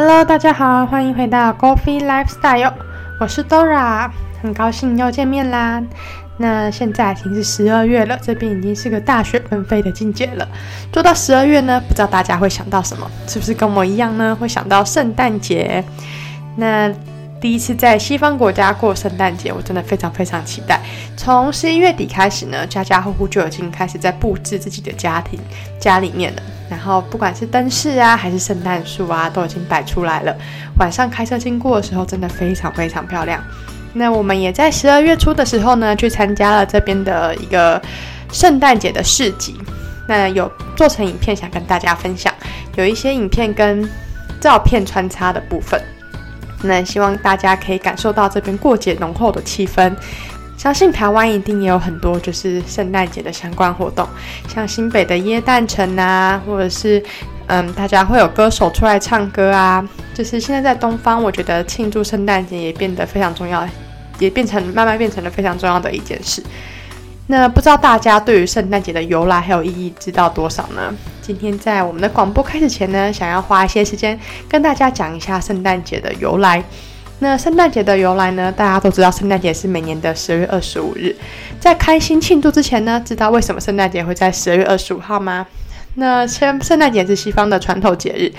Hello，大家好，欢迎回到 Coffee Lifestyle，我是 Dora，很高兴又见面啦。那现在已经是十二月了，这边已经是个大雪纷飞的境界了。做到十二月呢，不知道大家会想到什么？是不是跟我一样呢？会想到圣诞节？那第一次在西方国家过圣诞节，我真的非常非常期待。从十一月底开始呢，家家户户就已经开始在布置自己的家庭家里面了。然后不管是灯饰啊，还是圣诞树啊，都已经摆出来了。晚上开车经过的时候，真的非常非常漂亮。那我们也在十二月初的时候呢，去参加了这边的一个圣诞节的市集。那有做成影片想跟大家分享，有一些影片跟照片穿插的部分。那希望大家可以感受到这边过节浓厚的气氛。相信台湾一定也有很多就是圣诞节的相关活动，像新北的耶诞城啊，或者是嗯，大家会有歌手出来唱歌啊。就是现在在东方，我觉得庆祝圣诞节也变得非常重要，也变成慢慢变成了非常重要的一件事。那不知道大家对于圣诞节的由来还有意义知道多少呢？今天在我们的广播开始前呢，想要花一些时间跟大家讲一下圣诞节的由来。那圣诞节的由来呢？大家都知道，圣诞节是每年的十二月二十五日。在开心庆祝之前呢，知道为什么圣诞节会在十二月二十五号吗？那圣圣诞节是西方的传统节日。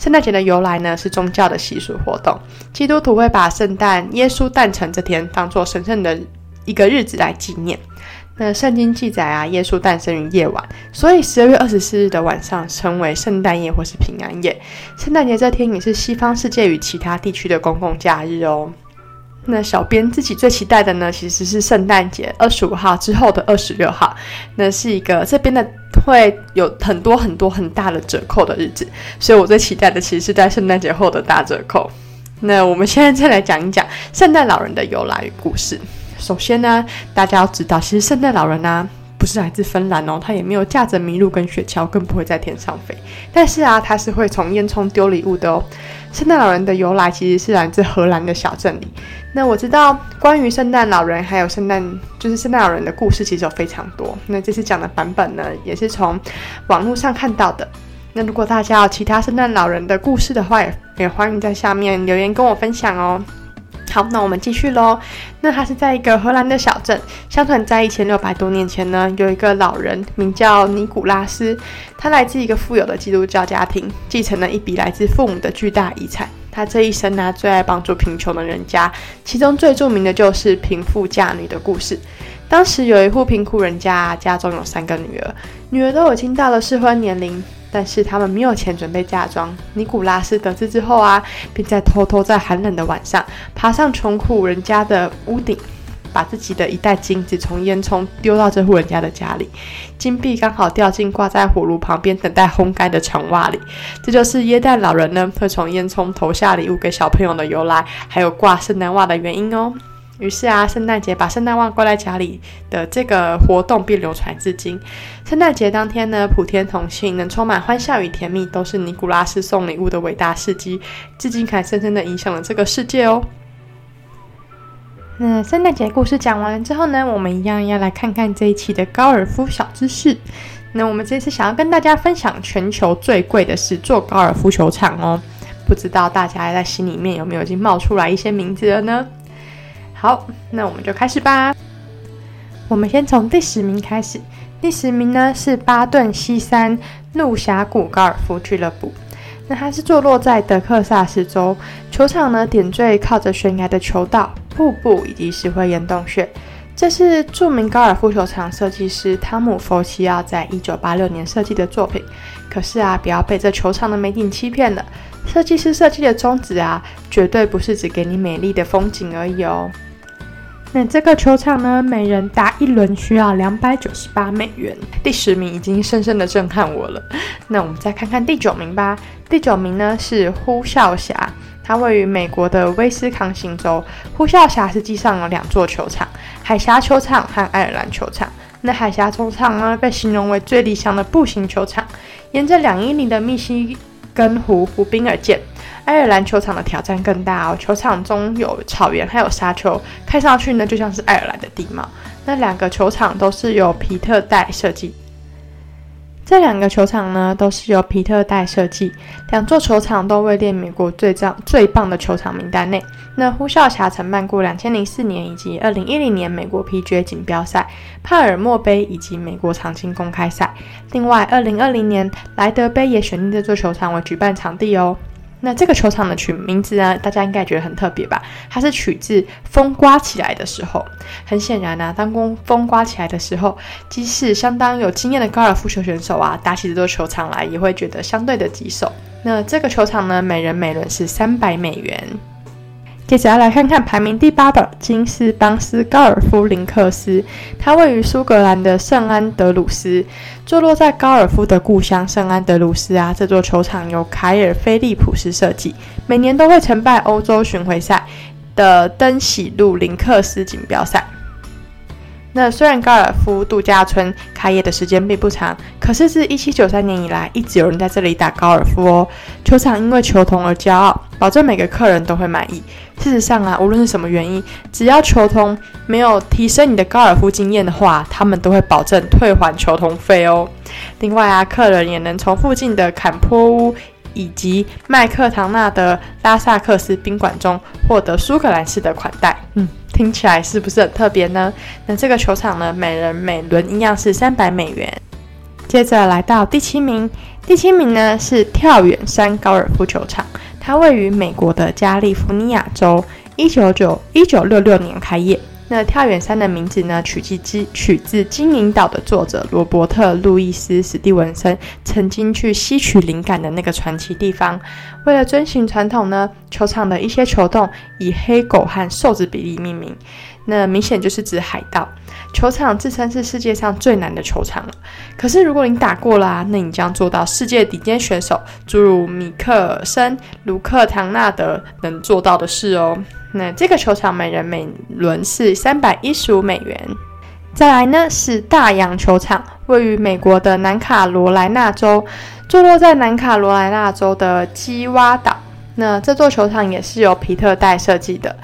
圣诞节的由来呢，是宗教的习俗活动。基督徒会把圣诞耶稣诞辰这天当做神圣的一个日子来纪念。那圣经记载啊，耶稣诞生于夜晚，所以十二月二十四日的晚上称为圣诞夜或是平安夜。圣诞节这天也是西方世界与其他地区的公共假日哦。那小编自己最期待的呢，其实是圣诞节二十五号之后的二十六号，那是一个这边的会有很多很多很大的折扣的日子，所以我最期待的其实是在圣诞节后的大折扣。那我们现在再来讲一讲圣诞老人的由来与故事。首先呢，大家要知道，其实圣诞老人呢不是来自芬兰哦，他也没有驾着麋鹿跟雪橇，更不会在天上飞。但是啊，他是会从烟囱丢礼物的哦。圣诞老人的由来其实是来自荷兰的小镇里。那我知道关于圣诞老人还有圣诞就是圣诞老人的故事，其实有非常多。那这次讲的版本呢，也是从网络上看到的。那如果大家有其他圣诞老人的故事的话，也也欢迎在下面留言跟我分享哦。好，那我们继续喽。那他是在一个荷兰的小镇，相传在一千六百多年前呢，有一个老人名叫尼古拉斯，他来自一个富有的基督教家庭，继承了一笔来自父母的巨大遗产。他这一生呢，最爱帮助贫穷的人家，其中最著名的就是贫富嫁女的故事。当时有一户贫苦人家，家中有三个女儿，女儿都已经到了适婚年龄。但是他们没有钱准备嫁妆。尼古拉斯得知之后啊，并在偷偷在寒冷的晚上爬上穷苦人家的屋顶，把自己的一袋金子从烟囱丢到这户人家的家里。金币刚好掉进挂在火炉旁边等待烘干的长袜里。这就是耶诞老人呢会从烟囱投下礼物给小朋友的由来，还有挂圣诞袜的原因哦。于是啊，圣诞节把圣诞袜挂在家里的这个活动便流传至今。圣诞节当天呢，普天同庆，能充满欢笑与甜蜜，都是尼古拉斯送礼物的伟大事迹，至今还深深的影响了这个世界哦。那圣诞节故事讲完了之后呢，我们一样要来看看这一期的高尔夫小知识。那我们这次想要跟大家分享，全球最贵的是做高尔夫球场哦。不知道大家在心里面有没有已经冒出来一些名字了呢？好，那我们就开始吧。我们先从第十名开始。第十名呢是巴顿西山怒峡谷高尔夫俱乐部。那它是坐落在德克萨斯州，球场呢点缀靠着悬崖的球道、瀑布以及石灰岩洞穴。这是著名高尔夫球场设计师汤姆·佛奇奥在一九八六年设计的作品。可是啊，不要被这球场的美景欺骗了。设计师设计的宗旨啊，绝对不是只给你美丽的风景而已哦。那这个球场呢，每人打一轮需要两百九十八美元。第十名已经深深的震撼我了。那我们再看看第九名吧。第九名呢是呼啸峡，它位于美国的威斯康星州。呼啸峡实际上有两座球场，海峡球场和爱尔兰球场。那海峡球场呢，被形容为最理想的步行球场，沿着两英里的密西根湖湖滨而建。爱尔兰球场的挑战更大哦，球场中有草原，还有沙丘，看上去呢就像是爱尔兰的地貌。那两个球场都是由皮特戴设计。这两个球场呢，都是由皮特戴设计，两座球场都位列美国最棒最棒的球场名单内。那呼啸峡承办过两千零四年以及二零一零年美国 PGA 锦标赛、帕尔默杯以及美国长青公开赛。另外，二零二零年莱德杯也选定这座球场为举办场地哦。那这个球场的取名字呢，大家应该觉得很特别吧？它是取自风刮起来的时候。很显然呢，当风风刮起来的时候，即使相当有经验的高尔夫球选手啊，打起这座球场来也会觉得相对的棘手。那这个球场呢，每人每轮是三百美元。接下来来看看排名第八的金斯邦斯高尔夫林克斯，它位于苏格兰的圣安德鲁斯，坐落在高尔夫的故乡圣安德鲁斯啊。这座球场由凯尔菲利普斯设计，每年都会承办欧洲巡回赛的登喜路林克斯锦标赛。那虽然高尔夫度假村开业的时间并不长，可是自一七九三年以来，一直有人在这里打高尔夫哦。球场因为球童而骄傲，保证每个客人都会满意。事实上啊，无论是什么原因，只要球童没有提升你的高尔夫经验的话，他们都会保证退还球童费哦。另外啊，客人也能从附近的坎坡屋以及麦克唐纳的拉萨克斯宾馆中获得苏格兰式的款待。嗯。听起来是不是很特别呢？那这个球场呢，每人每轮一样是三百美元。接着来到第七名，第七名呢是跳远山高尔夫球场，它位于美国的加利福尼亚州，一九九一九六六年开业。那跳远山的名字呢，取自基取自金银岛的作者罗伯特·路易斯·史蒂文森曾经去吸取灵感的那个传奇地方。为了遵循传统呢，球场的一些球洞以黑狗和瘦子比例命名，那明显就是指海盗。球场自称是世界上最难的球场了。可是如果你打过啦，那你将做到世界顶尖选手，诸如米克森、卢克唐纳德能做到的事哦。那这个球场每人每轮是三百一十五美元。再来呢是大洋球场，位于美国的南卡罗来纳州，坐落在南卡罗来纳州的基洼岛。那这座球场也是由皮特戴设计的，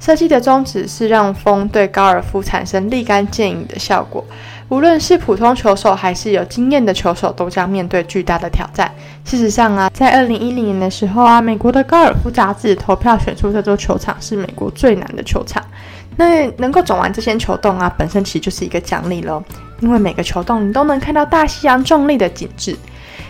设计的宗旨是让风对高尔夫产生立竿见影的效果。无论是普通球手还是有经验的球手，都将面对巨大的挑战。事实上啊，在二零一零年的时候啊，美国的高尔夫杂志投票选出这座球场是美国最难的球场。那能够走完这些球洞啊，本身其实就是一个奖励了，因为每个球洞你都能看到大西洋重力的景致。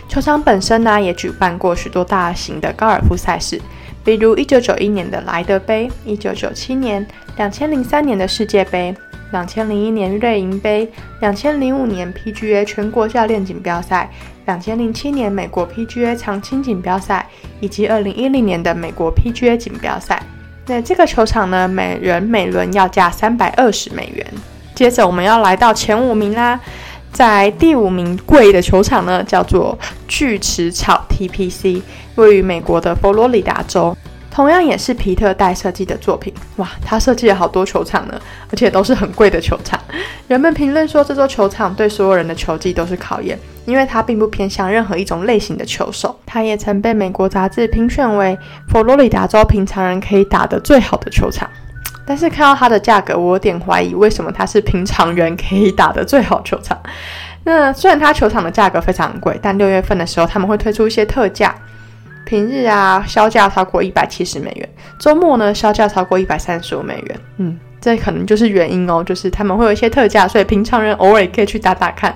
球场本身呢，也举办过许多大型的高尔夫赛事，比如一九九一年的莱德杯，一九九七年、两千零三年的世界杯。两千零一年瑞银杯，两千零五年 PGA 全国教练锦标赛，两千零七年美国 PGA 长青锦标赛，以及二零一零年的美国 PGA 锦标赛。那这个球场呢，每人每轮要价三百二十美元。接着我们要来到前五名啦，在第五名贵的球场呢，叫做巨齿草 TPC，位于美国的佛罗里达州。同样也是皮特戴设计的作品，哇，他设计了好多球场呢，而且都是很贵的球场。人们评论说，这座球场对所有人的球技都是考验，因为它并不偏向任何一种类型的球手。他也曾被美国杂志评选为佛罗里达州平常人可以打的最好的球场。但是看到它的价格，我有点怀疑，为什么它是平常人可以打的最好球场？那虽然它球场的价格非常贵，但六月份的时候他们会推出一些特价。平日啊，销价超过一百七十美元；周末呢，销价超过一百三十五美元。嗯，这可能就是原因哦，就是他们会有一些特价，所以平常人偶尔也可以去打打看。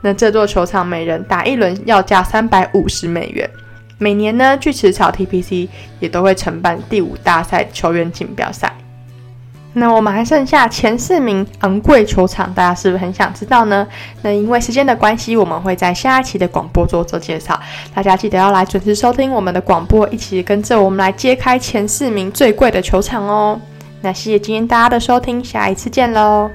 那这座球场每人打一轮要价三百五十美元。每年呢，巨齿草 TPC 也都会承办第五大赛球员锦标赛。那我们还剩下前四名昂贵球场，大家是不是很想知道呢？那因为时间的关系，我们会在下一期的广播做做介绍，大家记得要来准时收听我们的广播，一起跟着我们来揭开前四名最贵的球场哦。那谢谢今天大家的收听，下一次见喽。